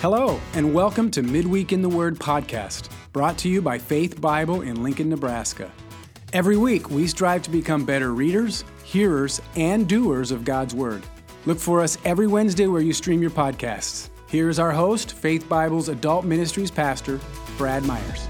Hello, and welcome to Midweek in the Word podcast, brought to you by Faith Bible in Lincoln, Nebraska. Every week, we strive to become better readers, hearers, and doers of God's Word. Look for us every Wednesday where you stream your podcasts. Here's our host, Faith Bible's Adult Ministries Pastor, Brad Myers.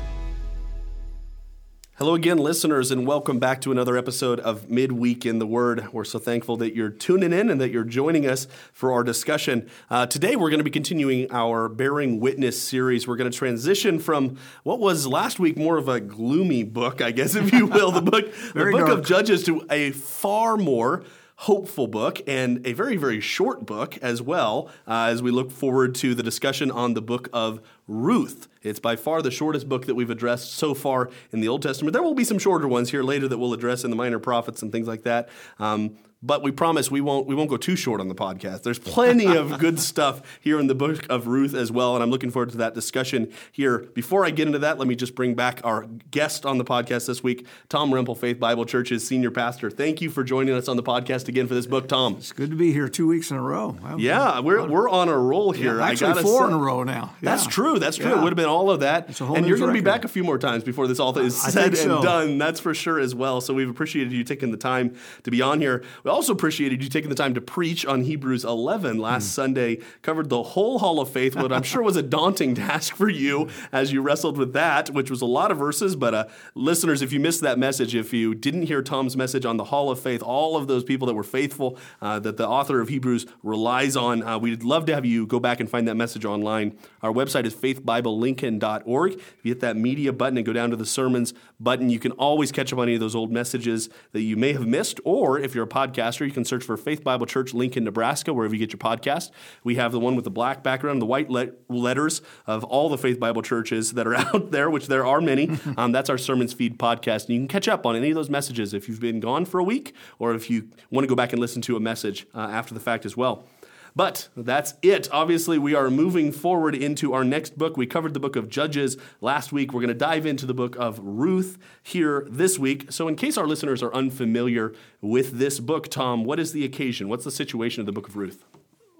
Hello again, listeners, and welcome back to another episode of Midweek in the Word. We're so thankful that you're tuning in and that you're joining us for our discussion. Uh, today, we're going to be continuing our Bearing Witness series. We're going to transition from what was last week more of a gloomy book, I guess, if you will, the book, the book dark. of Judges, to a far more hopeful book and a very, very short book as well uh, as we look forward to the discussion on the book of Ruth. It's by far the shortest book that we've addressed so far in the Old Testament. There will be some shorter ones here later that we'll address in the minor prophets and things like that. Um, but we promise we won't we won't go too short on the podcast. There's plenty of good stuff here in the book of Ruth as well, and I'm looking forward to that discussion here. Before I get into that, let me just bring back our guest on the podcast this week, Tom Rempel, Faith Bible Church's senior pastor. Thank you for joining us on the podcast again for this book, Tom. It's good to be here two weeks in a row. Yeah, we're, we're on a roll here. Yeah, actually four say. in a row now. That's Yeah. True. That's true. Yeah. It would have been all of that. It's a whole and you're going to be back a few more times before this all is I said think and done. That's for sure as well. So we've appreciated you taking the time to be on here. We also appreciated you taking the time to preach on Hebrews 11 last Hmm. Sunday. Covered the whole Hall of Faith, what I'm sure was a daunting task for you as you wrestled with that, which was a lot of verses. But uh, listeners, if you missed that message, if you didn't hear Tom's message on the Hall of Faith, all of those people that were faithful uh, that the author of Hebrews relies on, uh, we'd love to have you go back and find that message online. Our website is faithbiblelincoln.org. If you hit that media button and go down to the sermons button, you can always catch up on any of those old messages that you may have missed. Or if you're a podcaster, you can search for Faith Bible Church Lincoln, Nebraska, wherever you get your podcast. We have the one with the black background, the white le- letters of all the Faith Bible churches that are out there, which there are many. um, that's our Sermons Feed podcast. And you can catch up on any of those messages if you've been gone for a week or if you want to go back and listen to a message uh, after the fact as well. But that's it. Obviously, we are moving forward into our next book. We covered the book of Judges last week. We're going to dive into the book of Ruth here this week. So, in case our listeners are unfamiliar with this book, Tom, what is the occasion? What's the situation of the book of Ruth?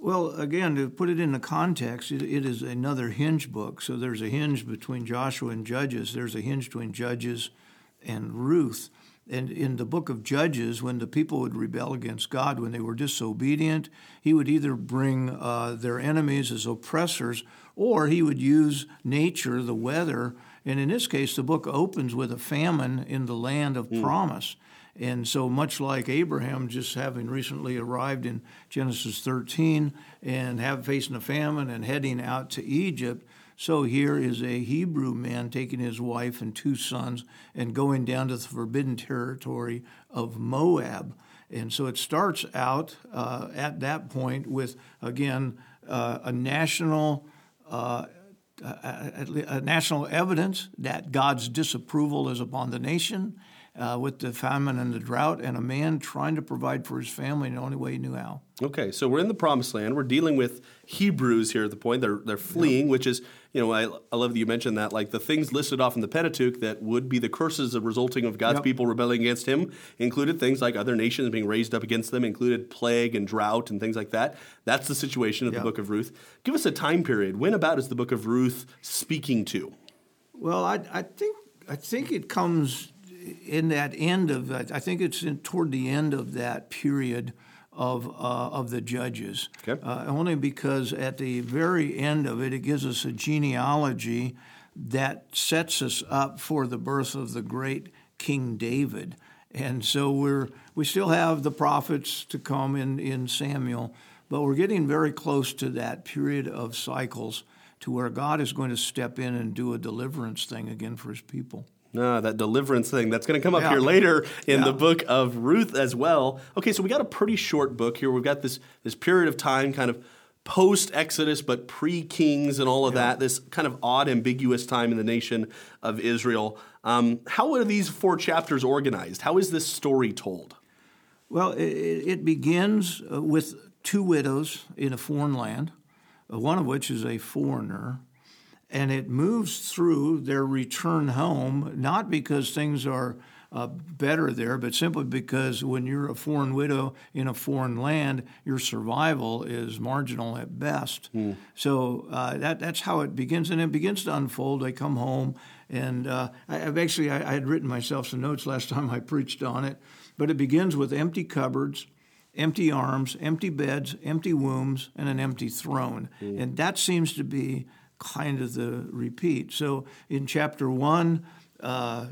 Well, again, to put it in the context, it, it is another hinge book. So there's a hinge between Joshua and Judges. There's a hinge between Judges and Ruth. And in the book of Judges, when the people would rebel against God, when they were disobedient, he would either bring uh, their enemies as oppressors or he would use nature, the weather. And in this case, the book opens with a famine in the land of promise. And so, much like Abraham, just having recently arrived in Genesis 13 and have facing a famine and heading out to Egypt, so here is a Hebrew man taking his wife and two sons and going down to the forbidden territory of Moab. And so it starts out uh, at that point with, again, uh, a national. Uh, a, a- a national evidence that God's disapproval is upon the nation uh, with the famine and the drought, and a man trying to provide for his family in the only way he knew how. Okay, so we're in the promised land. We're dealing with Hebrews here at the point. They're, they're fleeing, which is, you know, I, I love that you mentioned that. Like the things listed off in the Pentateuch that would be the curses of resulting of God's Yep. people rebelling against him included things like other nations being raised up against them, included plague and drought and things like that. That's the situation of the book of Ruth. Give us a time period. When about is the book of Ruth speaking to? Well, I, I think I think it comes in that end of I think it's in, toward the end of that period of uh, of the judges. Okay. Uh, only because at the very end of it, it gives us a genealogy that sets us up for the birth of the great King David. And so we're we still have the prophets to come in, in Samuel, but we're getting very close to that period of cycles to where God is going to step in and do a deliverance thing again for his people. Ah, that deliverance thing. That's going to come up Yeah. here later in Yeah. the book of Ruth as well. Okay, so we got a pretty short book here. We've got this this period of time kind of post Exodus but pre Kings and all of that. This kind of odd ambiguous time in the nation of Israel. Um, how are these four chapters organized? How is this story told? Well, it, it begins uh, with two widows in a foreign land, uh, one of which is a foreigner, and it moves through their return home, not because things are uh, better there, but simply because when you're a foreign widow in a foreign land, your survival is marginal at best. Mm. So uh, that that's how it begins, and it begins to unfold. They come home, and uh, I, have actually I, I, had written myself some notes last time I preached on it, but it begins with empty cupboards. Empty arms, empty beds, empty wombs, and an empty throne. Mm. And that seems to be kind of the repeat. So in chapter one, uh,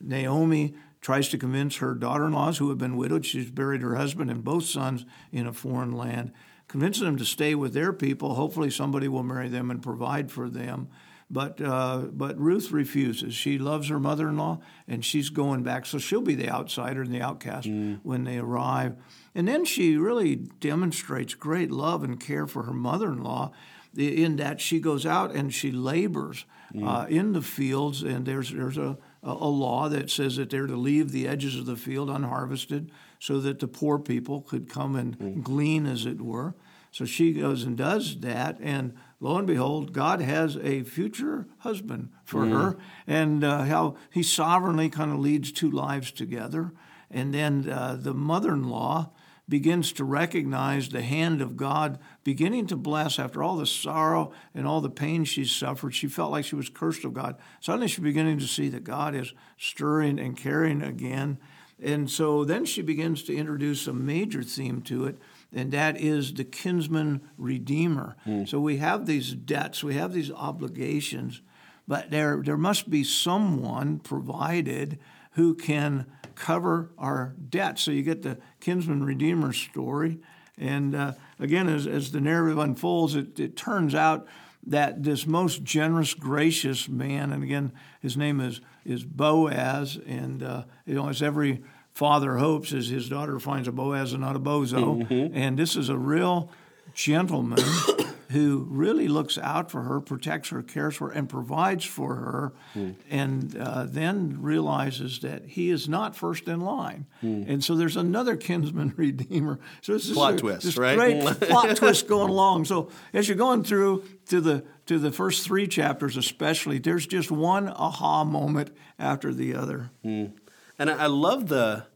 Naomi tries to convince her daughter in laws who have been widowed, she's buried her husband and both sons in a foreign land, convincing them to stay with their people. Hopefully, somebody will marry them and provide for them. But, uh, but Ruth refuses. She loves her mother in law and she's going back. So she'll be the outsider and the outcast mm. when they arrive. And then she really demonstrates great love and care for her mother in law in that she goes out and she labors mm. uh, in the fields, and there's there's a, a law that says that they're to leave the edges of the field unharvested, so that the poor people could come and mm. glean, as it were. So she goes and does that, and lo and behold, God has a future husband for mm. her, and uh, how He sovereignly kind of leads two lives together. And then uh, the mother in law begins to recognize the hand of God beginning to bless after all the sorrow and all the pain she's suffered. She felt like she was cursed of God. Suddenly she's beginning to see that God is stirring and caring again. And so then she begins to introduce a major theme to it, and that is the kinsman redeemer. Mm. So we have these debts, we have these obligations, but there, there must be someone provided who can cover our debt. So you get the kinsman redeemer story. And uh, again, as, as the narrative unfolds, it, it turns out that this most generous, gracious man, and again, his name is, is Boaz, and uh, you know, as every father hopes, as his daughter finds a Boaz and not a bozo. Mm-hmm. And this is a real gentleman who really looks out for her, protects her, cares for her, and provides for her, mm. and uh, then realizes that he is not first in line. Mm. And so there's another kinsman redeemer. So it's plot a, twist, this right? Great plot twist going along. So as you're going through to the to the first three chapters, especially, there's just one aha moment after the other. Mm. And I, I love the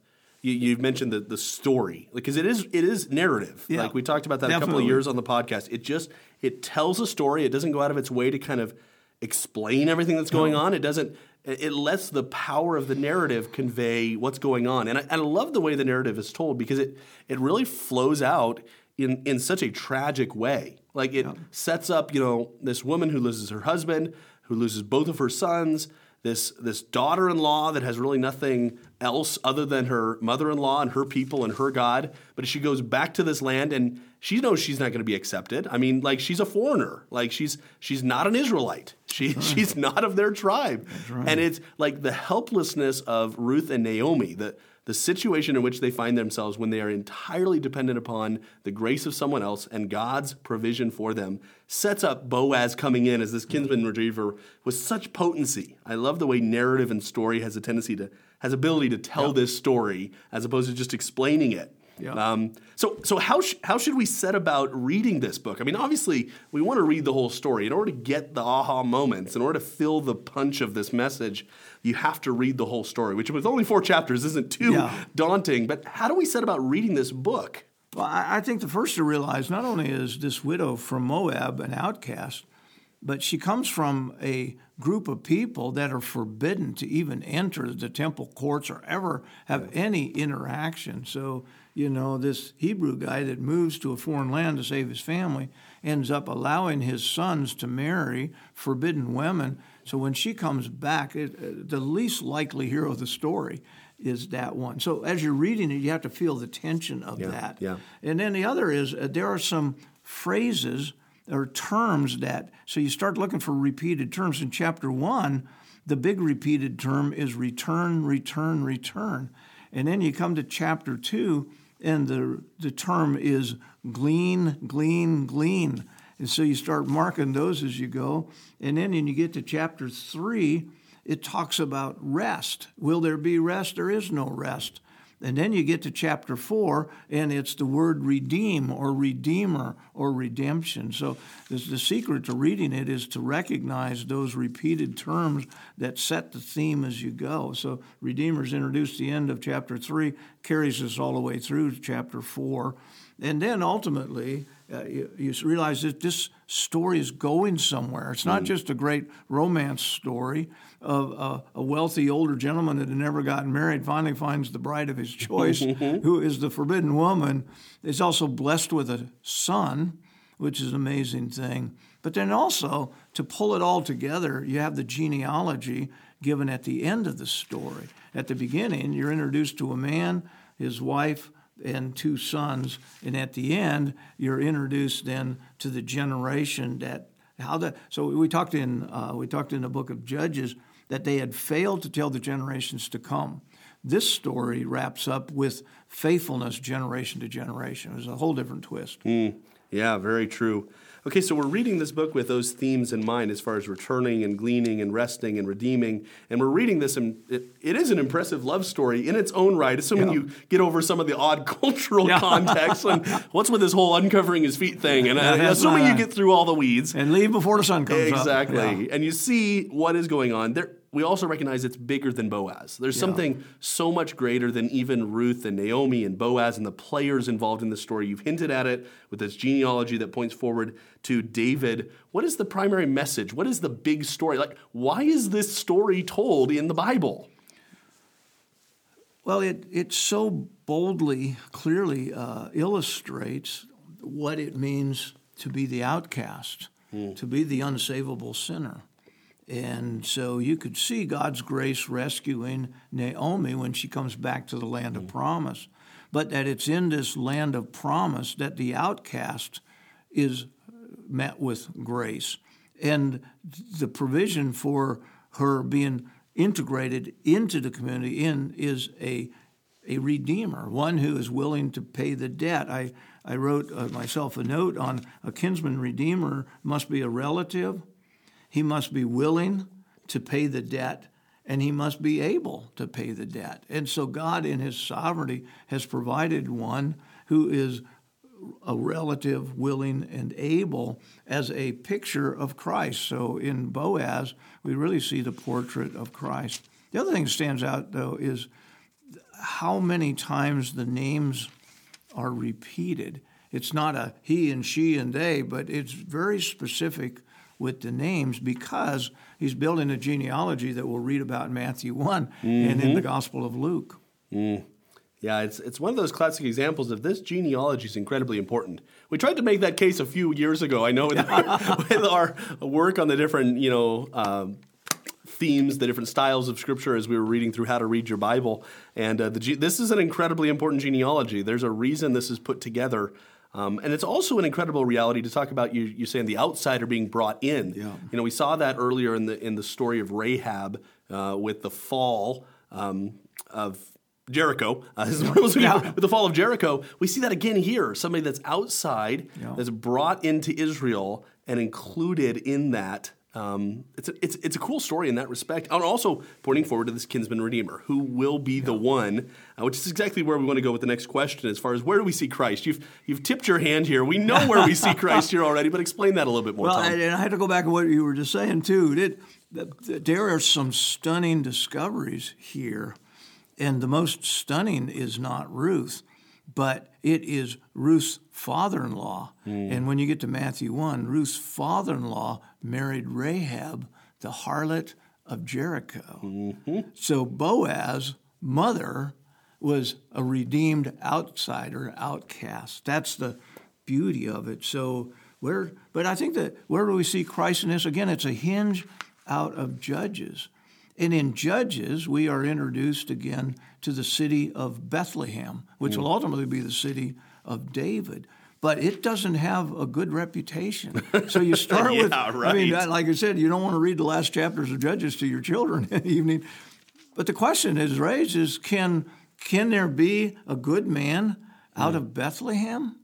you, have mentioned the, the story because it is it is narrative. Yeah, like we talked about that definitely. a couple of years on the podcast. It just it tells a story. It doesn't go out of its way to kind of explain everything that's going on. It doesn't. It lets the power of the narrative convey what's going on. And I, and I love the way the narrative is told because it it really flows out in in such a tragic way. Like it yeah. sets up, you know, this woman who loses her husband, who loses both of her sons this this daughter-in-law that has really nothing else other than her mother-in-law and her people and her God. But she goes back to this land and she knows she's not going to be accepted. I mean, like she's a foreigner. Like she's she's not an Israelite. She right. she's not of their tribe. Right. And it's like the helplessness of Ruth and Naomi, the the situation in which they find themselves when they are entirely dependent upon the grace of someone else and God's provision for them sets up Boaz coming in as this kinsman redeemer with such potency. I love the way narrative and story has a tendency to has ability to tell yep. this story as opposed to just explaining it. Yeah. Um, so, so how sh- how should we set about reading this book? I mean, obviously, we want to read the whole story in order to get the aha moments, in order to fill the punch of this message. You have to read the whole story, which with only four chapters isn't too yeah. daunting. But how do we set about reading this book? Well, I think the first to realize not only is this widow from Moab an outcast, but she comes from a group of people that are forbidden to even enter the temple courts or ever have any interaction. So you know, this Hebrew guy that moves to a foreign land to save his family ends up allowing his sons to marry forbidden women. So when she comes back, it, uh, the least likely hero of the story is that one. So as you're reading it, you have to feel the tension of yeah, that. Yeah. And then the other is uh, there are some phrases or terms that, so you start looking for repeated terms. In chapter one, the big repeated term is return, return, return. And then you come to chapter two, and the, the term is glean, glean, glean. And so you start marking those as you go. And then when you get to chapter three, it talks about rest. Will there be rest? There is no rest. And then you get to chapter four, and it's the word redeem or redeemer or redemption. So the secret to reading it is to recognize those repeated terms that set the theme as you go. So redeemer's introduced the end of chapter three, carries us all the way through chapter four. And then ultimately, uh, you, you, realize that this story is going somewhere. It's not mm. just a great romance story of uh, a wealthy older gentleman that had never gotten married finally finds the bride of his choice, who is the forbidden woman. Is also blessed with a son, which is an amazing thing. But then also, to pull it all together, you have the genealogy given at the end of the story. At the beginning, you're introduced to a man, his wife, and two sons, and at the end, you're introduced then to the generation that how that. So we talked in uh, we talked in the book of Judges that they had failed to tell the generations to come. This story wraps up with faithfulness generation to generation. It was a whole different twist. Mm, yeah, very true. Okay, so we're reading this book with those themes in mind as far as returning and gleaning and resting and redeeming. And we're reading this, and it, it is an impressive love story in its own right, assuming yeah. you get over some of the odd cultural yeah. context. and what's with this whole uncovering his feet thing? And uh, assuming you get through all the weeds. And leave before the sun comes exactly. up. Exactly. And you see what is going on. There, we also recognize it's bigger than Boaz. There's yeah. something so much greater than even Ruth and Naomi and Boaz and the players involved in the story. You've hinted at it with this genealogy that points forward to David. What is the primary message? What is the big story? Like, why is this story told in the Bible? Well, it, it so boldly, clearly uh, illustrates what it means to be the outcast, mm. to be the unsavable sinner. And so you could see God's grace rescuing Naomi when she comes back to the land of mm. promise. But that it's in this land of promise that the outcast is met with grace. And the provision for her being integrated into the community in is a, a redeemer, one who is willing to pay the debt. I, I wrote uh, myself a note on a kinsman redeemer must be a relative he must be willing to pay the debt and he must be able to pay the debt. And so God, in his sovereignty, has provided one who is a relative, willing, and able as a picture of Christ. So in Boaz, we really see the portrait of Christ. The other thing that stands out, though, is how many times the names are repeated. It's not a he and she and they, but it's very specific with the names because he's building a genealogy that we'll read about in Matthew one mm-hmm. and in the mm-hmm. Gospel of Luke. Mm. Yeah, it's, it's one of those classic examples of this genealogy is incredibly important. We tried to make that case a few years ago. I know with, our, with our work on the different, you know, um, themes, the different styles of Scripture as we were reading through how to read your Bible. And uh, the, this is an incredibly important genealogy. There's a reason this is put together um, and it's also an incredible reality to talk about you, you saying the outsider being brought in. Yeah. You know, we saw that earlier in the in the story of Rahab uh, with the fall um, of Jericho. Uh, yeah. With the fall of Jericho, we see that again here. Somebody that's outside, yeah. that's brought into Israel and included in that um, it's, a, it's, it's a cool story in that respect. And also pointing forward to this kinsman redeemer who will be yeah. the one, uh, which is exactly where we want to go with the next question as far as where do we see Christ? You've, you've tipped your hand here. We know where we see Christ here already, but explain that a little bit more. Well, Tom. and I had to go back to what you were just saying too. It, there are some stunning discoveries here. And the most stunning is not Ruth, but it is Ruth's father in law. Mm. And when you get to Matthew 1, Ruth's father in law married Rahab, the harlot of Jericho. Mm-hmm. So Boaz, mother, was a redeemed outsider, outcast. That's the beauty of it. So where but I think that where do we see Christ in this? Again, it's a hinge out of Judges. And in Judges, we are introduced again to the city of Bethlehem, which mm. will ultimately be the city of David. But it doesn't have a good reputation. So you start yeah, with, right. I mean, like I said, you don't want to read the last chapters of Judges to your children in the evening. But the question is raised is can, can there be a good man out mm. of Bethlehem?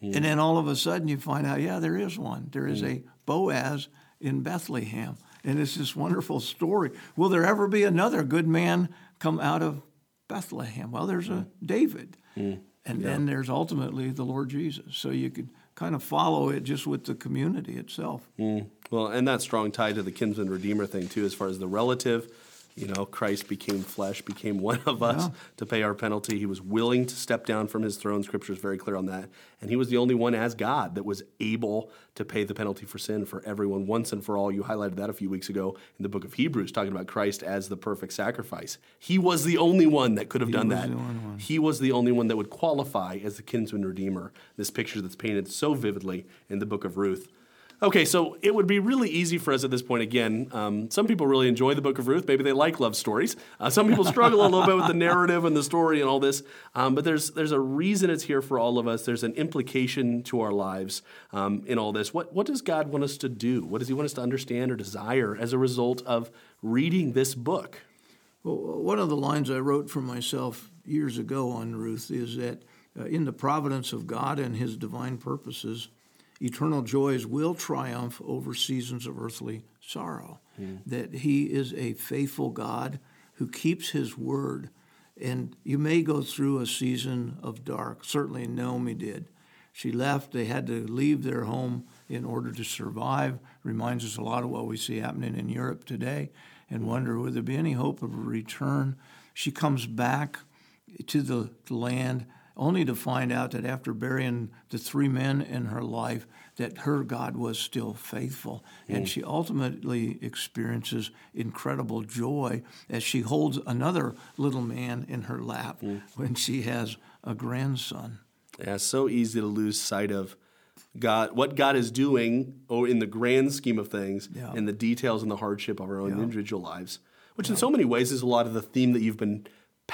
Mm. And then all of a sudden you find out, yeah, there is one. There is a Boaz in Bethlehem and it's this wonderful story. Will there ever be another good man come out of Bethlehem? Well, there's a David. Mm. And then there's ultimately the Lord Jesus. So you could kind of follow it just with the community itself. Mm. Well, and that strong tie to the kinsman redeemer thing too, as far as the relative. You know, Christ became flesh, became one of us Yeah. to pay our penalty. He was willing to step down from his throne. Scripture is very clear on that. And he was the only one as God that was able to pay the penalty for sin for everyone once and for all. You highlighted that a few weeks ago in the book of Hebrews, talking about Christ as the perfect sacrifice. He was the only one that could have done that. the only one. He was the only one that would qualify as the kinsman redeemer. This picture that's painted so vividly in the book of Ruth. Okay, so it would be really easy for us at this point. Again, um, some people really enjoy the Book of Ruth. Maybe they like love stories. Uh, some people struggle a little bit with the narrative and the story and all this. Um, but there's there's a reason it's here for all of us. There's an implication to our lives um, in all this. What what does God want us to do? What does He want us to understand or desire as a result of reading this book? Well, one of the lines I wrote for myself years ago on Ruth is that uh, in the providence of God and his divine purposes, eternal joys will triumph over seasons of earthly sorrow. That he is a faithful God who keeps his word. And you may go through a season of dark. Certainly, Naomi did. She left, they had to leave their home in order to survive. Reminds us a lot of what we see happening in Europe today and mm-hmm. wonder would there be any hope of a return. She comes back to the land only to find out that after burying the three men in her life that her god was still faithful. And mm. she ultimately experiences incredible joy as she holds another little man in her lap mm. when she has a grandson. Yeah, it's so easy to lose sight of God, what God is doing, or in the grand scheme of things, Yeah. and the details and the hardship of our own individual lives. Which, in so many ways, is a lot of the theme that you've been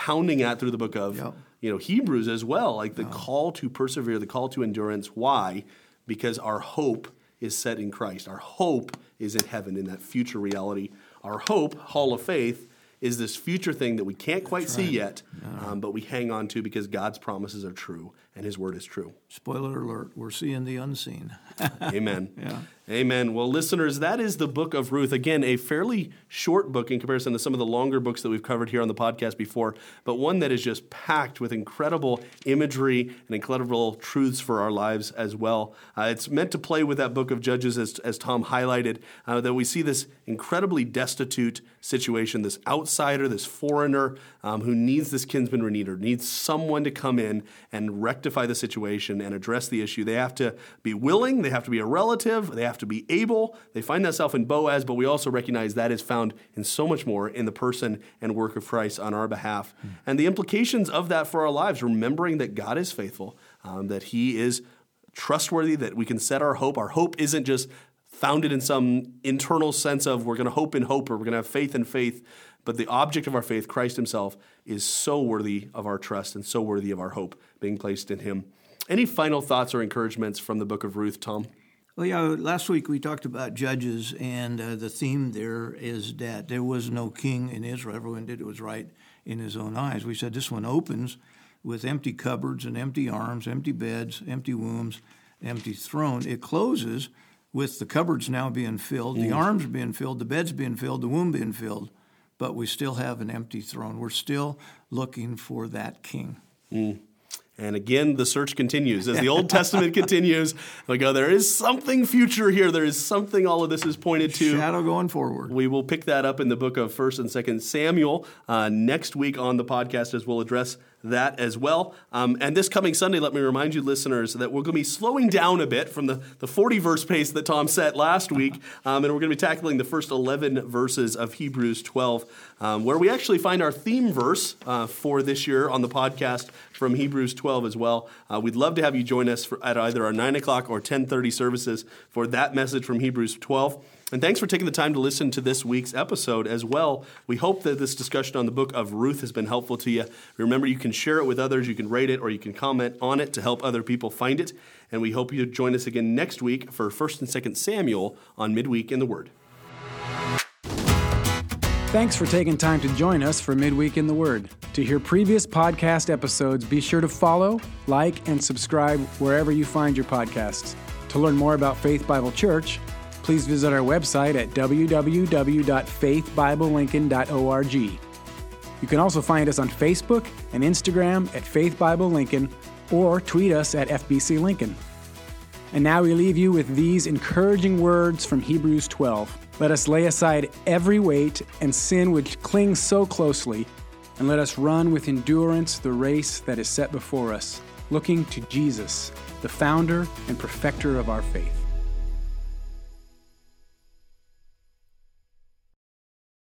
pounding at through the book of, Yeah. you know, Hebrews as well. Like the call to persevere, the call to endurance. Why? Because our hope is set in Christ. Our hope is in heaven, in that future reality. Our hope, Hall of Faith, is this future thing that we can't quite see yet, um, but we hang on to because God's promises are true and His word is true. spoiler alert we're seeing the unseen Amen. Yeah. Amen. Well, listeners, that is the book of Ruth. Again, a fairly short book in comparison to some of the longer books that we've covered here on the podcast before, but one that is just packed with incredible imagery and incredible truths for our lives as well. Uh, it's meant to play with that book of Judges, as, as Tom highlighted, uh, that we see this incredibly destitute situation, this outsider, this foreigner um, who needs this kinsman redeemer, needs someone to come in and rectify the situation and address the issue. They have to be willing, they have to be a relative, they have to be able. They find themselves in Boaz, but we also recognize that is found in so much more in the person and work of Christ on our behalf. And the implications of that for our lives, remembering that God is faithful, um, that He is trustworthy, that we can set our hope. Our hope isn't just founded in some internal sense of we're going to hope in hope or we're going to have faith in faith. But the object of our faith, Christ Himself, is so worthy of our trust and so worthy of our hope being placed in Him. Any final thoughts or encouragements from the book of Ruth, Tom? Well, yeah, last week we talked about judges, and uh, the theme there is that there was no king in Israel. Everyone did what was right in his own eyes. We said this one opens with empty cupboards and empty arms, empty beds, empty wombs, empty throne. It closes with the cupboards now being filled, the arms being filled, the beds being filled, the womb being filled, but we still have an empty throne. We're still looking for that king. And again, the search continues. As the Old Testament continues, we go, there is something future here. There is something all of this is pointed to. Shadow going forward. We will pick that up in the book of First and Second Samuel uh, next week on the podcast, as we'll address that as well. Um, and this coming Sunday, let me remind you, listeners, that we're going to be slowing down a bit from the, the 40 verse pace that Tom set last week. Um, and we're going to be tackling the first 11 verses of Hebrews 12, um, where we actually find our theme verse uh, for this year on the podcast from Hebrews 12 as well. Uh, we'd love to have you join us for, at either our 9 o'clock or 10.30 services for that message from Hebrews 12. And thanks for taking the time to listen to this week's episode as well. We hope that this discussion on the book of Ruth has been helpful to you. Remember, you can share it with others, you can rate it, or you can comment on it to help other people find it. And we hope you join us again next week for 1st and 2nd Samuel on Midweek in the Word. Thanks for taking time to join us for Midweek in the Word. To hear previous podcast episodes, be sure to follow, like, and subscribe wherever you find your podcasts. To learn more about Faith Bible Church, please visit our website at www.faithbiblelincoln.org. You can also find us on Facebook and Instagram at Faith Bible Lincoln or tweet us at FBC Lincoln. And now we leave you with these encouraging words from Hebrews 12. Let us lay aside every weight and sin which clings so closely, and let us run with endurance the race that is set before us, looking to Jesus, the founder and perfecter of our faith.